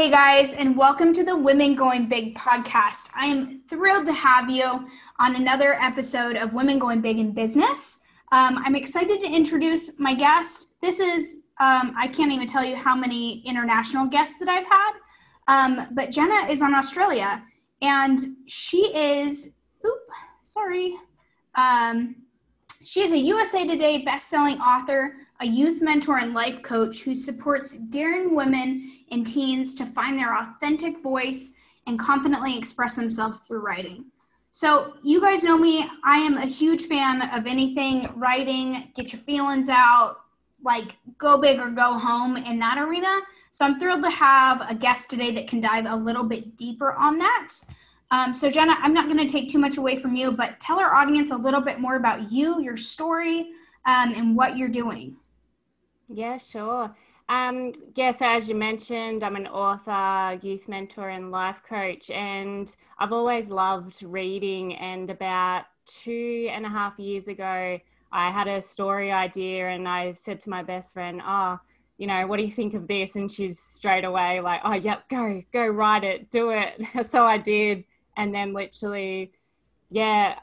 Hey guys, and welcome to the Women Going Big podcast. I am thrilled to have you on another episode of Women Going Big in Business. Um, I'm excited to introduce my guest. This is, um, I can't even tell you how many international guests that I've had, um, but Jenna is on Australia and she is, oop, sorry. Um, she is a USA Today best-selling author, a youth mentor and life coach who supports daring women and teens to find their authentic voice and confidently express themselves through writing. So, you guys know me, I am a huge fan of anything writing, get your feelings out, like go big or go home in that arena. So, I'm thrilled to have a guest today that can dive a little bit deeper on that. Um, so, Jenna, I'm not going to take too much away from you, but tell our audience a little bit more about you, your story, um, and what you're doing. Yeah, sure. Um, yeah, so as you mentioned, I'm an author, youth mentor, and life coach, and I've always loved reading. And about two and a half years ago, I had a story idea, and I said to my best friend, "Oh, you know, what do you think of this?" And she's straight away like, "Oh, yep, go, go, write it, do it." so I did, and then literally, yeah,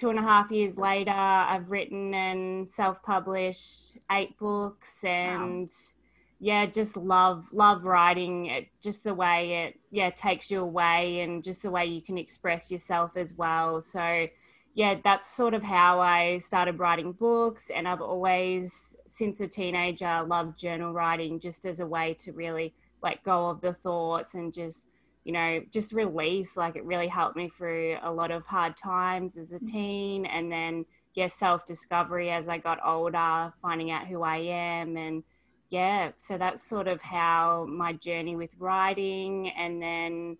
two and a half years later, I've written and self-published eight books, and wow. yeah, just love love writing. It, just the way it yeah takes you away, and just the way you can express yourself as well. So yeah, that's sort of how I started writing books, and I've always, since a teenager, loved journal writing just as a way to really let go of the thoughts and just you know, just release. Like it really helped me through a lot of hard times as a mm-hmm. teen. And then, yeah, self discovery as I got older, finding out who I am. And yeah, so that's sort of how my journey with writing. And then,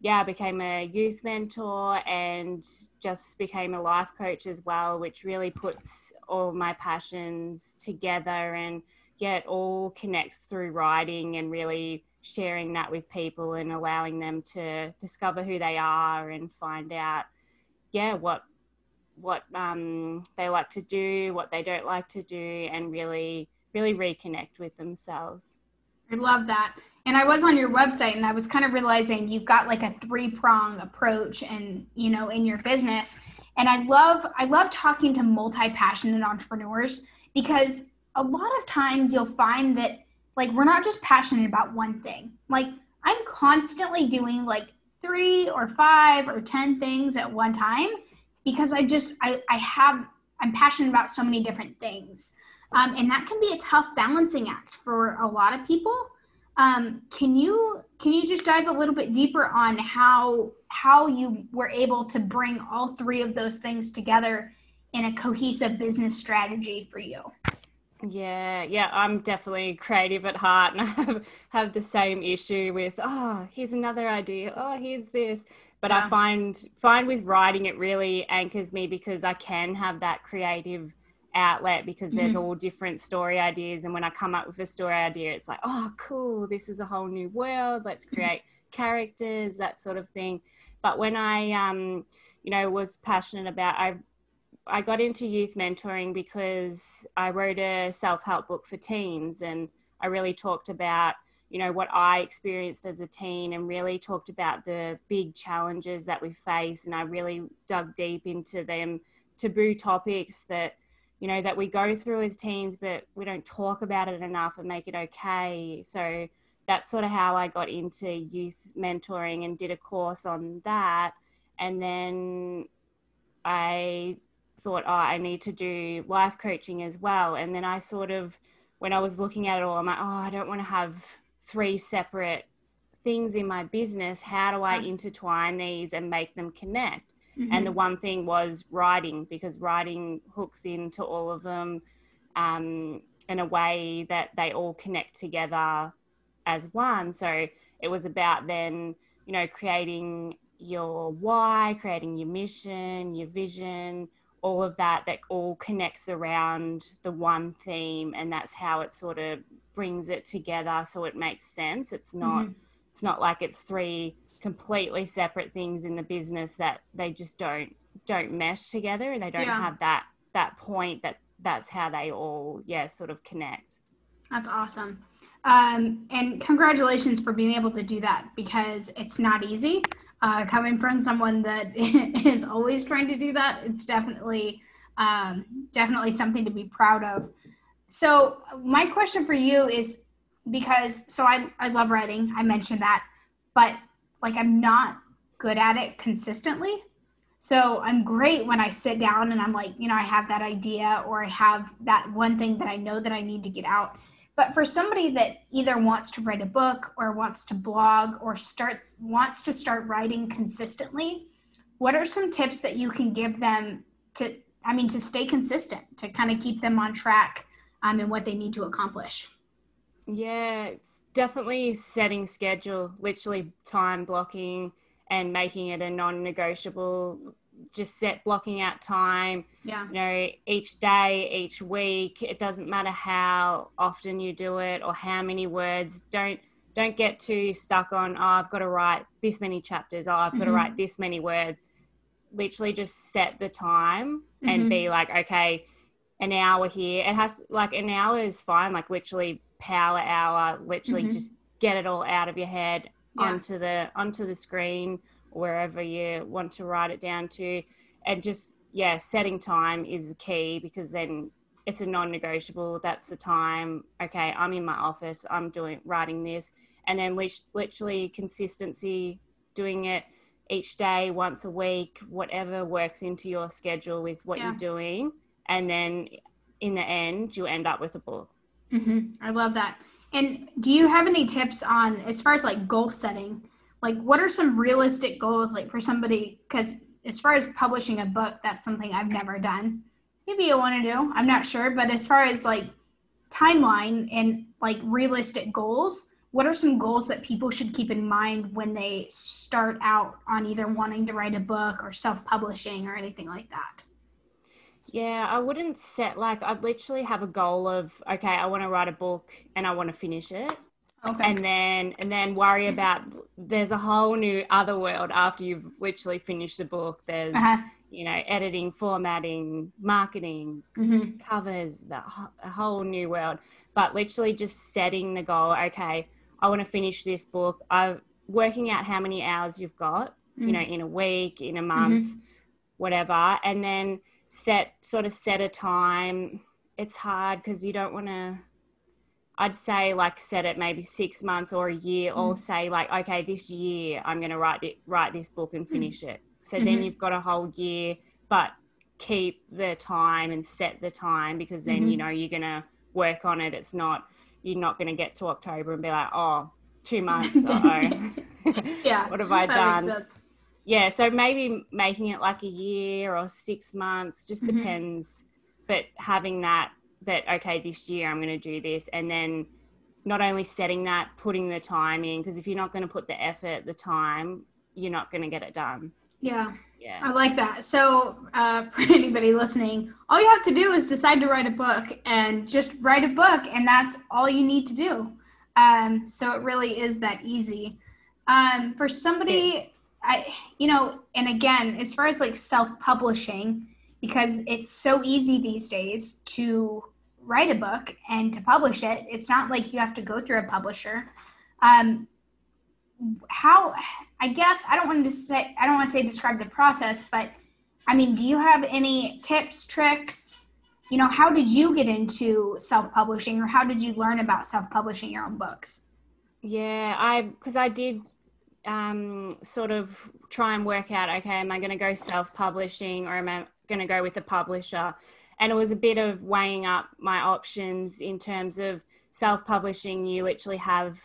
yeah, I became a youth mentor and just became a life coach as well, which really puts all my passions together and yeah, it all connects through writing and really sharing that with people and allowing them to discover who they are and find out yeah what what um, they like to do what they don't like to do and really really reconnect with themselves. I love that. And i was on your website and i was kind of realizing you've got like a three prong approach and you know in your business. And i love i love talking to multi passionate entrepreneurs because a lot of times you'll find that like we're not just passionate about one thing. Like I'm constantly doing like three or five or 10 things at one time because I just, I, I have, I'm passionate about so many different things. Um, and that can be a tough balancing act for a lot of people. Um, can you can you just dive a little bit deeper on how how you were able to bring all three of those things together in a cohesive business strategy for you? Yeah, yeah, I'm definitely creative at heart and I have, have the same issue with, oh, here's another idea. Oh, here's this. But yeah. I find find with writing it really anchors me because I can have that creative outlet because there's mm-hmm. all different story ideas and when I come up with a story idea it's like, oh, cool, this is a whole new world. Let's mm-hmm. create characters, that sort of thing. But when I um you know was passionate about I I got into youth mentoring because I wrote a self help book for teens and I really talked about, you know, what I experienced as a teen and really talked about the big challenges that we face. And I really dug deep into them taboo topics that, you know, that we go through as teens, but we don't talk about it enough and make it okay. So that's sort of how I got into youth mentoring and did a course on that. And then I thought, oh, I need to do life coaching as well. And then I sort of, when I was looking at it all, I'm like, oh, I don't want to have three separate things in my business. How do I intertwine these and make them connect? Mm-hmm. And the one thing was writing, because writing hooks into all of them um, in a way that they all connect together as one. So it was about then, you know, creating your why, creating your mission, your vision, all of that that all connects around the one theme and that's how it sort of brings it together so it makes sense it's not mm-hmm. it's not like it's three completely separate things in the business that they just don't don't mesh together and they don't yeah. have that that point that that's how they all yeah sort of connect that's awesome Um, and congratulations for being able to do that because it's not easy. Uh, coming from someone that is always trying to do that, it's definitely um, definitely something to be proud of. So my question for you is because so I I love writing. I mentioned that, but like I'm not good at it consistently. So I'm great when I sit down and I'm like, you know, I have that idea or I have that one thing that I know that I need to get out. But for somebody that either wants to write a book or wants to blog or starts wants to start writing consistently, what are some tips that you can give them to I mean to stay consistent, to kind of keep them on track um, and what they need to accomplish? Yeah, it's definitely setting schedule, literally time blocking and making it a non-negotiable just set blocking out time yeah you know each day each week it doesn't matter how often you do it or how many words don't don't get too stuck on oh i've got to write this many chapters oh i've got mm-hmm. to write this many words literally just set the time mm-hmm. and be like okay an hour here it has like an hour is fine like literally power hour literally mm-hmm. just get it all out of your head yeah. onto the onto the screen wherever you want to write it down to. And just yeah setting time is key because then it's a non-negotiable. That's the time okay i'm in my office i'm doing writing this. And then literally consistency doing it each day once a week whatever works into your schedule with what yeah. you're doing. And then in the end you end up with a book. Mm-hmm. i love that. And do you have any tips on as far as like goal setting like what are some realistic goals like for somebody because as far as publishing a book that's something i've never done maybe you want to do i'm not sure but as far as like timeline and like realistic goals what are some goals that people should keep in mind when they start out on either wanting to write a book or self-publishing or anything like that yeah, I wouldn't set like I'd literally have a goal of okay, I want to write a book and I want to finish it. Okay. And then and then worry about there's a whole new other world after you've literally finished the book. There's uh-huh. you know editing, formatting, marketing, mm-hmm. covers, the a whole new world. But literally just setting the goal. Okay, I want to finish this book. I'm working out how many hours you've got. Mm-hmm. You know, in a week, in a month, mm-hmm. whatever, and then set sort of set a time. It's hard because you don't want to. I'd say like set it maybe six months or a year, mm. or say like okay, this year I'm going to write it, write this book and mm. finish mm. it. So mm-hmm. then you've got a whole year, but keep the time and set the time because then mm-hmm. you know you're going to work on it. It's not you're not going to get to October and be like, oh, two months. oh, yeah. what have I done? yeah so maybe making it like a year or six months just mm-hmm. depends but having that that okay this year i'm going to do this. And then not only setting that putting the time in because if you're not going to put the effort the time you're not going to get it done. Yeah. Yeah. I like that. So uh, for anybody listening all you have to do is decide to write a book and just write a book and that's all you need to do. Um, so it really is that easy. Um, for somebody I, you know, and again, as far as like self publishing, because it's so easy these days to write a book and to publish it, it's not like you have to go through a publisher. Um, how, I guess, I don't want to say, I don't want to say describe the process, but I mean, do you have any tips, tricks? You know, how did you get into self publishing or how did you learn about self publishing your own books? Yeah, I, because I did um, sort of try and work out okay, am I going to go self publishing or am I going to go with a publisher? And it was a bit of weighing up my options in terms of self publishing. You literally have,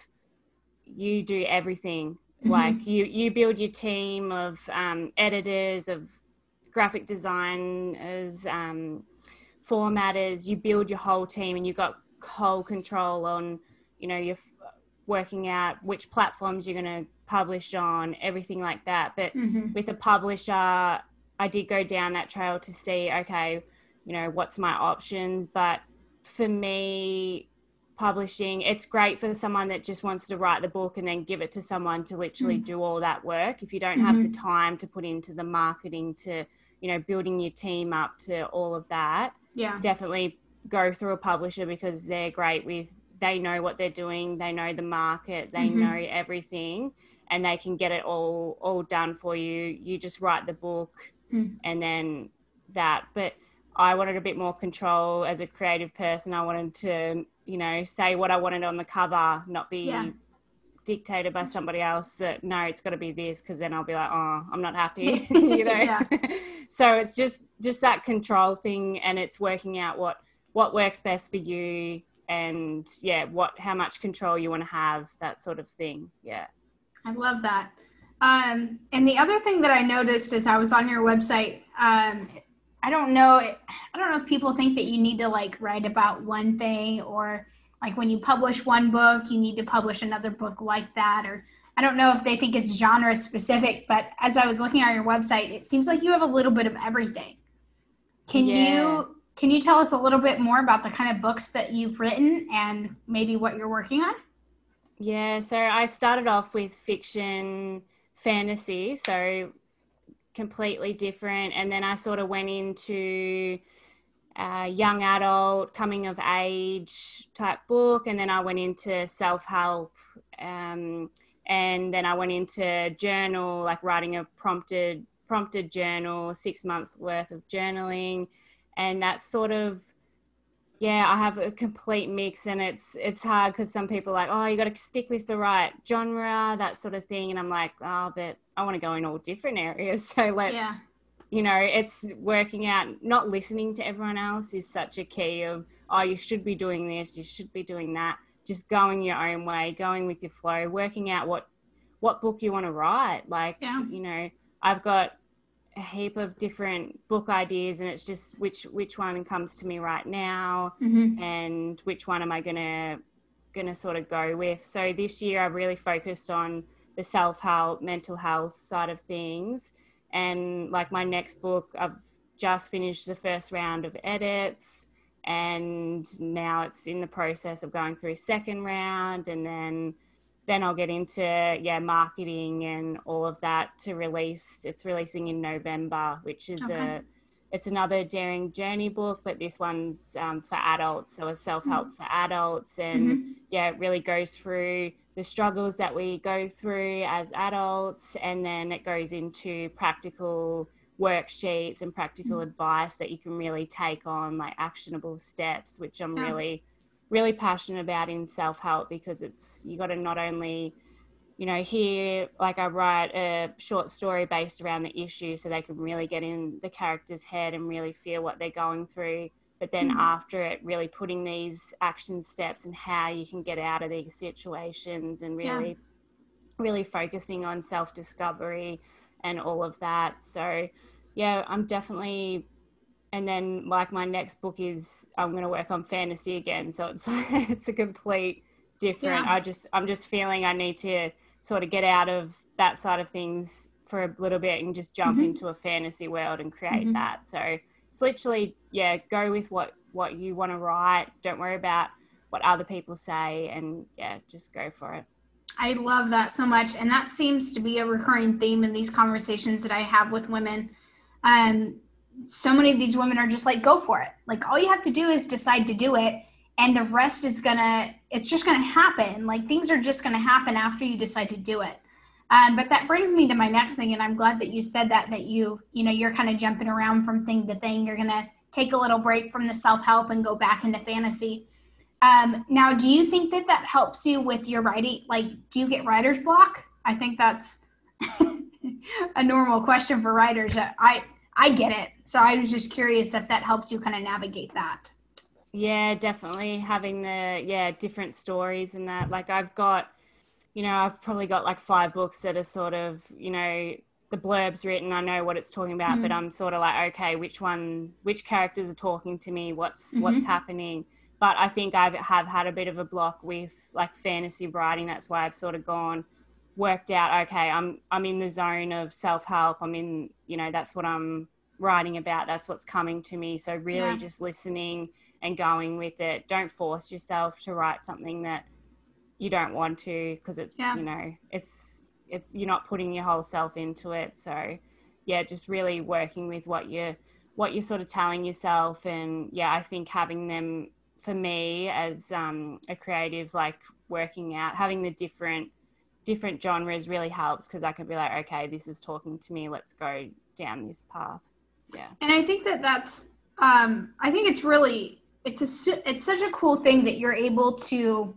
you do everything. Mm-hmm. Like you, you build your team of um, editors, of graphic designers, um, formatters. You build your whole team, and you've got whole control on, you know, you're working out which platforms you're going to publish on, everything like that. But mm-hmm. with a publisher, I did go down that trail to see, okay, you know, what's my options. But for me, publishing, it's great for someone that just wants to write the book and then give it to someone to literally mm-hmm. do all that work. If you don't mm-hmm. have the mm-hmm. time to put into the marketing, to, you know, building your team up to all of that, yeah, definitely go through a publisher because they're great with they know what they're doing they know the market they mm-hmm. know everything and they can get it all all done for you you just write the book mm. and then that but i wanted a bit more control as a creative person. I wanted to you know say what i wanted on the cover not be yeah. dictated by somebody else that no it's got to be this because then i'll be like oh i'm not happy you know? So it's just just that control thing and it's working out what what works best for you and yeah what how much control you want to have that sort of thing. Yeah. I love that. Um, and the other thing that I noticed as I was on your website, um, I don't know, I don't know if people think that you need to like write about one thing or like when you publish one book, you need to publish another book like that, or I don't know if they think it's genre specific. But as I was looking at your website, it seems like you have a little bit of everything. Can yeah. you can you tell us a little bit more about the kind of books that you've written and maybe what you're working on? Yeah, so I started off with fiction fantasy, so completely different. And then I sort of went into a young adult, coming of age type book. And then I went into self help. Um, and then I went into journal, like writing a prompted prompted journal, six months worth of journaling. And that sort of yeah, I have a complete mix, and it's it's hard because some people are like, oh, you got to stick with the right genre, that sort of thing, and I'm like, oh, but I want to go in all different areas. So like, yeah. you know, it's working out. Not listening to everyone else is such a key of, oh, you should be doing this, you should be doing that. Just going your own way, going with your flow, working out what what book you want to write. Like, yeah. you know, I've got a heap of different book ideas and it's just which which one comes to me right now mm-hmm. and which one am i gonna gonna sort of go with so this year i've really focused on the self-help mental health side of things and like my next book i've just finished the first round of edits and now it's in the process of going through second round and then then I'll get into yeah marketing and all of that to release. It's releasing in November, which is okay. a it's another daring journey book, but this one's um, for adults, so a self help mm-hmm. for adults, and mm-hmm. yeah, it really goes through the struggles that we go through as adults, and then it goes into practical worksheets and practical mm-hmm. advice that you can really take on, like actionable steps, which I'm yeah. really really passionate about in self help because it's you got to not only you know hear like I write a short story based around the issue so they can really get in the character's head and really feel what they're going through but then mm-hmm. after it really putting these action steps and how you can get out of these situations and really yeah. really focusing on self discovery and all of that so yeah i'm definitely and then like my next book is I'm going to work on fantasy again. So it's it's a complete different. Yeah. I just I'm just feeling I need to sort of get out of that side of things for a little bit and just jump mm-hmm. into a fantasy world and create mm-hmm. that. So it's literally yeah, go with what what you want to write. Don't worry about what other people say and yeah, just go for it. I love that so much and that seems to be a recurring theme in these conversations that I have with women. Um so many of these women are just like, go for it. Like all you have to do is decide to do it, and the rest is gonna, it's just gonna happen. Like things are just gonna happen after you decide to do it. Um, but that brings me to my next thing, and I'm glad that you said that. That you, you know, you're kind of jumping around from thing to thing. You're gonna take a little break from the self help and go back into fantasy. Um, now, do you think that that helps you with your writing? Like, do you get writer's block? I think that's a normal question for writers. I I get it. So I was just curious if that helps you kind of navigate that. Yeah, definitely having the yeah different stories and that. Like I've got, you know, I've probably got like five books that are sort of you know the blurbs written. I know what it's talking about, mm-hmm. but I'm sort of like okay, which one, which characters are talking to me? What's mm-hmm. what's happening? But I think I have had a bit of a block with like fantasy writing. That's why I've sort of gone worked out okay. I'm i'm in the zone of self-help. I'm in you know that's what i'm writing about. That's what's coming to me. So really yeah. just listening and going with it. Don't force yourself to write something that you don't want to because it's yeah. you know it's it's you're not putting your whole self into it. So yeah just really working with what you're what you're sort of telling yourself. And yeah i think having them for me as um, a creative, like working out, having the different different genres really helps because I can be like, okay, this is talking to me. Let's go down this path. Yeah. And I think that that's, um, I think it's really, it's a, it's such a cool thing that you're able to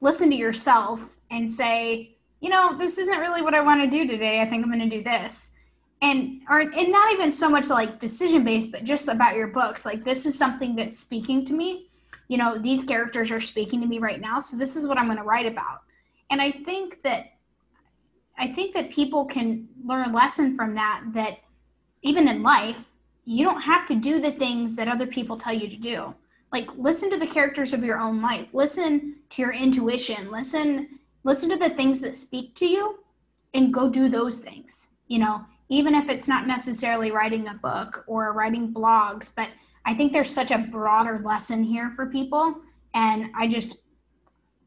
listen to yourself and say, you know, this isn't really what I want to do today. I think I'm going to do this. And or and not even so much like decision based, but just about your books. Like this is something that's speaking to me. You know, these characters are speaking to me right now, so this is what I'm going to write about. And I think that I think that people can learn a lesson from that that even in life, you don't have to do the things that other people tell you to do. Like listen to the characters of your own life. Listen to your intuition. Listen listen to the things that speak to you and go do those things. You know, even if it's not necessarily writing a book or writing blogs, but I think there's such a broader lesson here for people and I just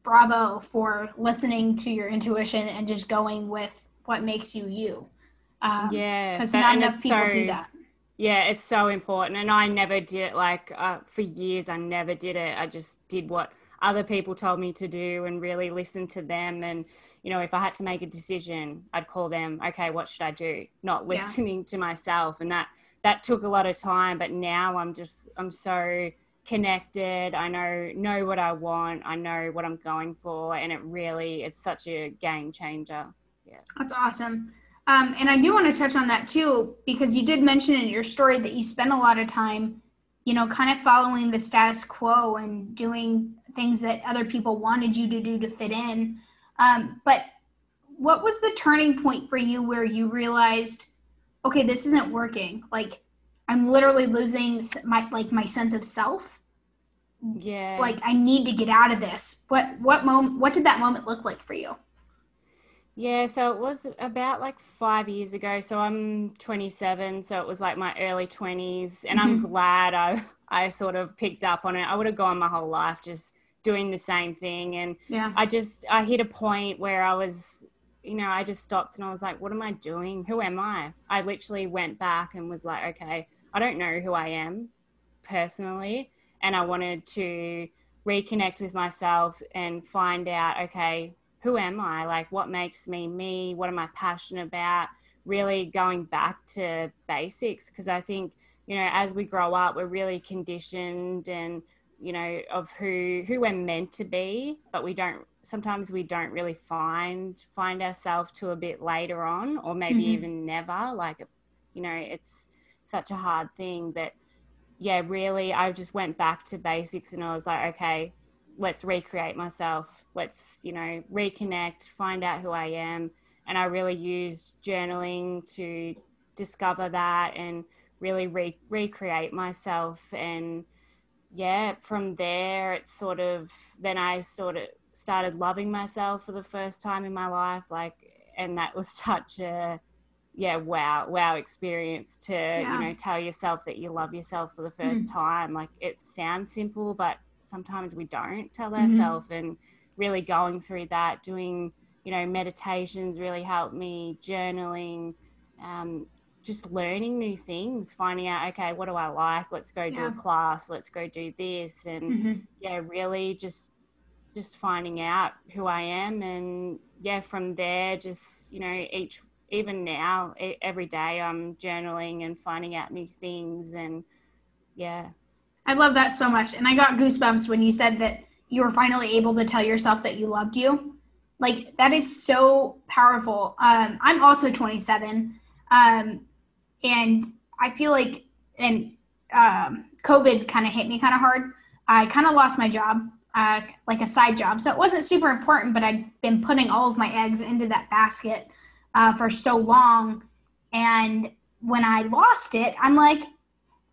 bravo for listening to your intuition and just going with what makes you you. Um, yeah, because not enough people so, do that. Yeah, it's so important, and I never did it. Like uh, for years, I never did it. I just did what other people told me to do, and really listened to them. And you know, if I had to make a decision, I'd call them. Okay, what should I do? Not listening yeah. to myself, and that that took a lot of time. But now I'm just I'm so connected. I know know what i want. I know what i'm going for. And it really it's such a game changer. Yeah. That's awesome. Um, and i do want to touch on that too because you did mention in your story that you spent a lot of time you know kind of following the status quo and doing things that other people wanted you to do to fit in. Um, but what was the turning point for you where you realized okay this isn't working? Like I'm literally losing my like my sense of self. Yeah. Like I need to get out of this. What what moment what did that moment look like for you? Yeah, so it was about like 5 years ago. So I'm 27, so it was like my early 20s and mm-hmm. I'm glad I I sort of picked up on it. I would have gone my whole life just doing the same thing and yeah. I just I hit a point where I was you know, I just stopped and I was like, what am I doing? Who am I? I literally went back and was like, okay, I don't know who I am personally. And I wanted to reconnect with myself and find out, okay, who am I? Like, what makes me me? What am I passionate about? Really going back to basics because I think, you know, as we grow up, we're really conditioned and, you know, of who who we're meant to be, but we don't sometimes we don't really find find ourselves to a bit later on or maybe mm-hmm. even never like you know it's such a hard thing but yeah really i just went back to basics and i was like okay let's recreate myself. Let's you know reconnect find out who i am. And i really used journaling to discover that and really re- recreate myself. And yeah from there it's sort of then i sort of started loving myself for the first time in my life like and that was such a yeah wow wow experience to yeah. you know tell yourself that you love yourself for the first mm. time like it sounds simple but sometimes we don't tell mm-hmm. ourselves and really going through that doing you know meditations really helped me journaling um, just learning new things finding out okay what do i like let's go yeah. do a class let's go do this and mm-hmm. yeah really just just finding out who i am and yeah from there just you know each even now, every day I'm journaling and finding out new things. And yeah. I love that so much. And I got goosebumps when you said that you were finally able to tell yourself that you loved you. Like, that is so powerful. Um, I'm also 27. Um, and I feel like, and um, COVID kind of hit me kind of hard. I kind of lost my job, uh, like a side job. So it wasn't super important, but I'd been putting all of my eggs into that basket uh, for so long. And when I lost it, I'm like,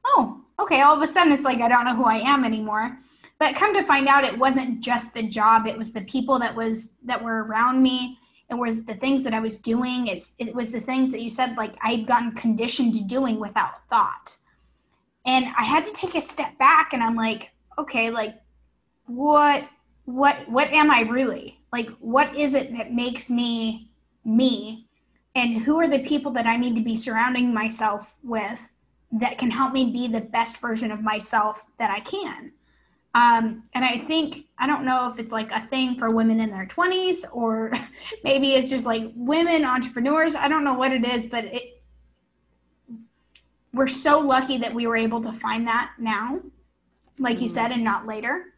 oh, okay. All of a sudden, it's like I don't know who I am anymore. But come to find out, it wasn't just the job; it was the people that was that were around me. It was the things that I was doing. It's it was the things that you said, like I'd gotten conditioned to doing without thought. And I had to take a step back, and I'm like, okay, like what what what am I really? Like what is it that makes me me and who are the people that I need to be surrounding myself with that can help me be the best version of myself that I can. Um, and I think, I don't know if it's like a thing for women in their 20s or maybe it's just like women entrepreneurs. I don't know what it is, but it, we're so lucky that we were able to find that now, like you said, and not later.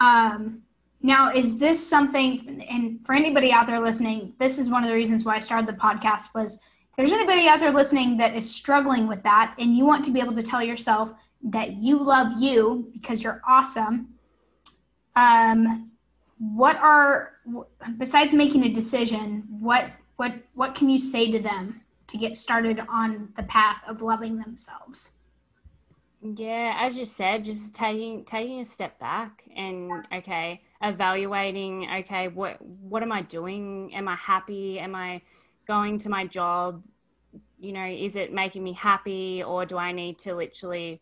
Um, now, is this something, and for anybody out there listening, this is one of the reasons why I started the podcast was if there's anybody out there listening that is struggling with that and you want to be able to tell yourself, that you love you because you're awesome um, what are besides making a decision what what what can you say to them to get started on the path of loving themselves yeah as you said just taking taking a step back and okay evaluating okay what what am i doing? Am i happy? Am i going to my job? You know is it making me happy or do i need to literally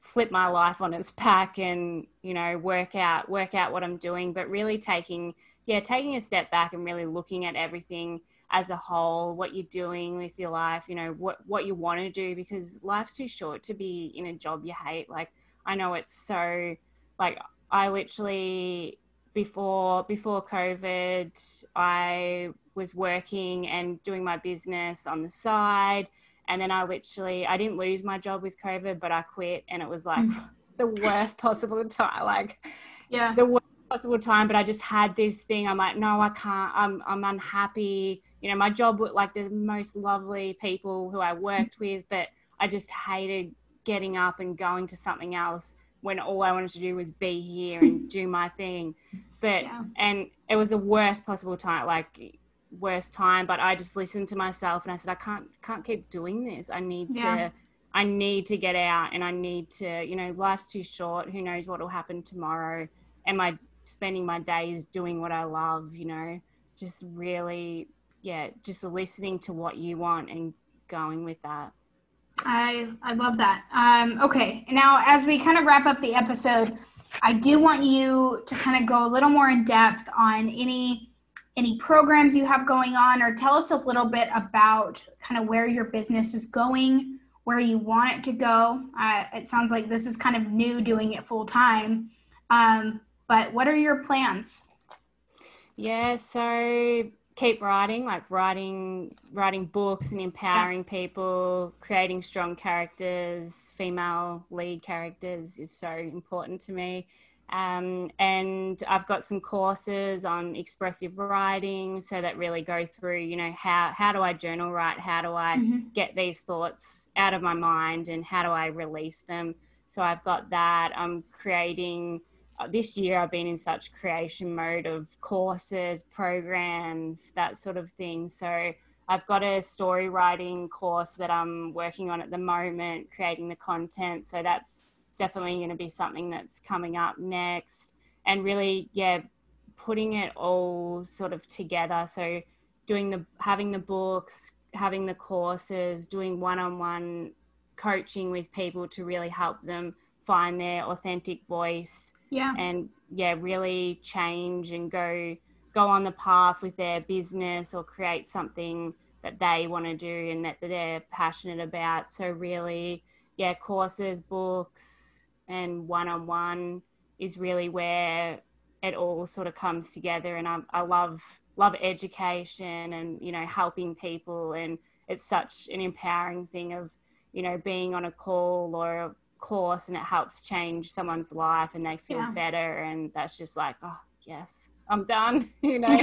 flip my life on its back and you know work out work out what i'm doing? But really taking yeah taking a step back and really looking at everything as a whole what you're doing with your life you know what what you want to do because life's too short to be in a job you hate like i know it's so like i literally before before covid i was working and doing my business on the side and then I literally, I didn't lose my job with COVID, but I quit and it was like mm. the worst possible time. Like, yeah, the possible time. But I just had this thing. I'm like, no, I can't. I'm, I'm unhappy. You know, my job with like the most lovely people who I worked with, but I just hated getting up and going to something else when all I wanted to do was be here and do my thing. But, yeah. and it was the worst possible time. Like, worst time but i just listened to myself and i said i can't can't keep doing this i need yeah. to i need to get out and i need to you know life's too short who knows what will happen tomorrow am i spending my days doing what i love you know just really yeah just listening to what you want and going with that i i love that um okay now as we kind of wrap up the episode i do want you to kind of go a little more in depth on any any programs you have going on, or tell us a little bit about kind of where your business is going, where you want it to go. Uh, it sounds like this is kind of new doing it full time. Um, but what are your plans? Yeah, so keep writing, like writing writing books and empowering people, creating strong characters, female lead characters is so important to me. Um, and I've got some courses on expressive writing, so that really go through, you know, how how do I journal write? How do I mm-hmm. get these thoughts out of my mind, and how do I release them? So I've got that. I'm creating. Uh, this year, I've been in such creation mode of courses, programs, that sort of thing. So I've got a story writing course that I'm working on at the moment, creating the content. So that's definitely going to be something that's coming up next. And really, yeah, putting it all sort of together. So doing the having the books, having the courses, doing one-on-one coaching with people to really help them find their authentic voice. Yeah. And yeah, really change and go go on the path with their business or create something that they want to do and that they're passionate about. So really yeah, courses, books, and one on one is really where it all sort of comes together. And I, I love love education and you know helping people, and it's such an empowering thing of you know being on a call or course, and it helps change someone's life, and they feel yeah. better, and that's just like oh yes, I'm done. You know.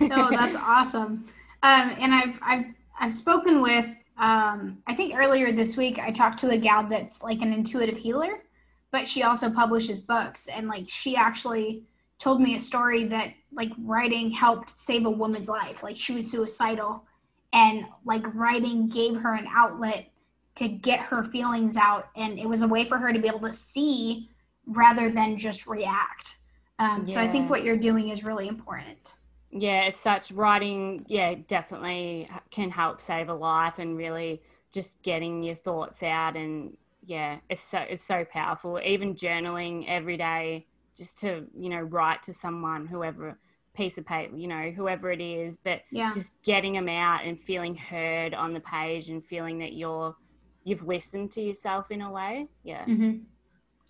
no, that's awesome. Um, and I've I've I've spoken with um, I think earlier this week I talked to a gal that's like an intuitive healer, but she also publishes books. And like she actually told me a story that like writing helped save a woman's life. Like she was suicidal and like writing gave her an outlet to get her feelings out. And it was a way for her to be able to see rather than just react. Um, yeah. So I think what you're doing is really important yeah it's such writing yeah definitely can help save a life and really just getting your thoughts out and yeah it's so it's so powerful even journaling every day just to you know write to someone whoever piece of paper you know whoever it is but yeah. just getting them out and feeling heard on the page and feeling that you're you've listened to yourself in a way yeah mm-hmm.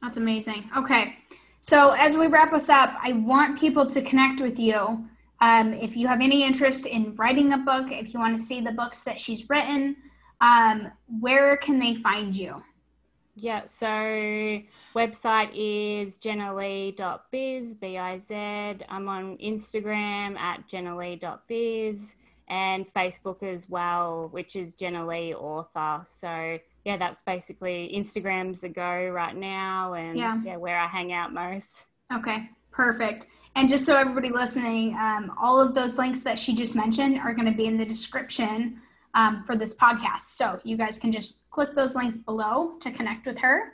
that's amazing okay So, as we wrap us up, I want people to connect with you. Um, if you have any interest in writing a book, if you want to see the books that she's written, um, where can they find you? Yeah, so website is jennalee.biz, B-I-Z. I'm on Instagram at jennalee.biz and Facebook as well, which is Jenna Lee Author. So yeah, that's basically Instagram's the go right now and yeah, yeah where I hang out most. Okay, perfect. And just so everybody listening, um, all of those links that she just mentioned are going to be in the description um, for this podcast. So you guys can just click those links below to connect with her.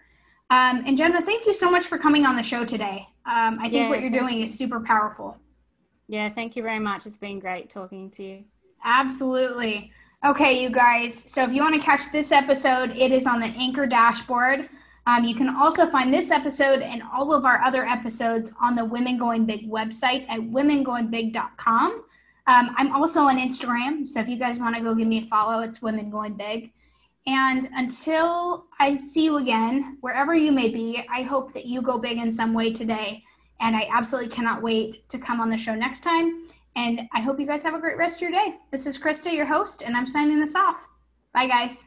Um, and Jenna, thank you so much for coming on the show today. Um, I think yeah, what you're doing you. is super powerful. Yeah, thank you very much. It's been great talking to you. Absolutely. Okay, you guys. So if you want to catch this episode, it is on the Anchor dashboard. Um, you can also find this episode and all of our other episodes on the Women Going Big website at womengoingbig.com. Um, I'm also on Instagram, so if you guys want to go give me a follow, it's Women Going Big. And until I see you again, wherever you may be, I hope that you go big in some way today. And I absolutely cannot wait to come on the show next time. And I hope you guys have a great rest of your day. This is Krista, your host, and I'm signing this off. Bye, guys.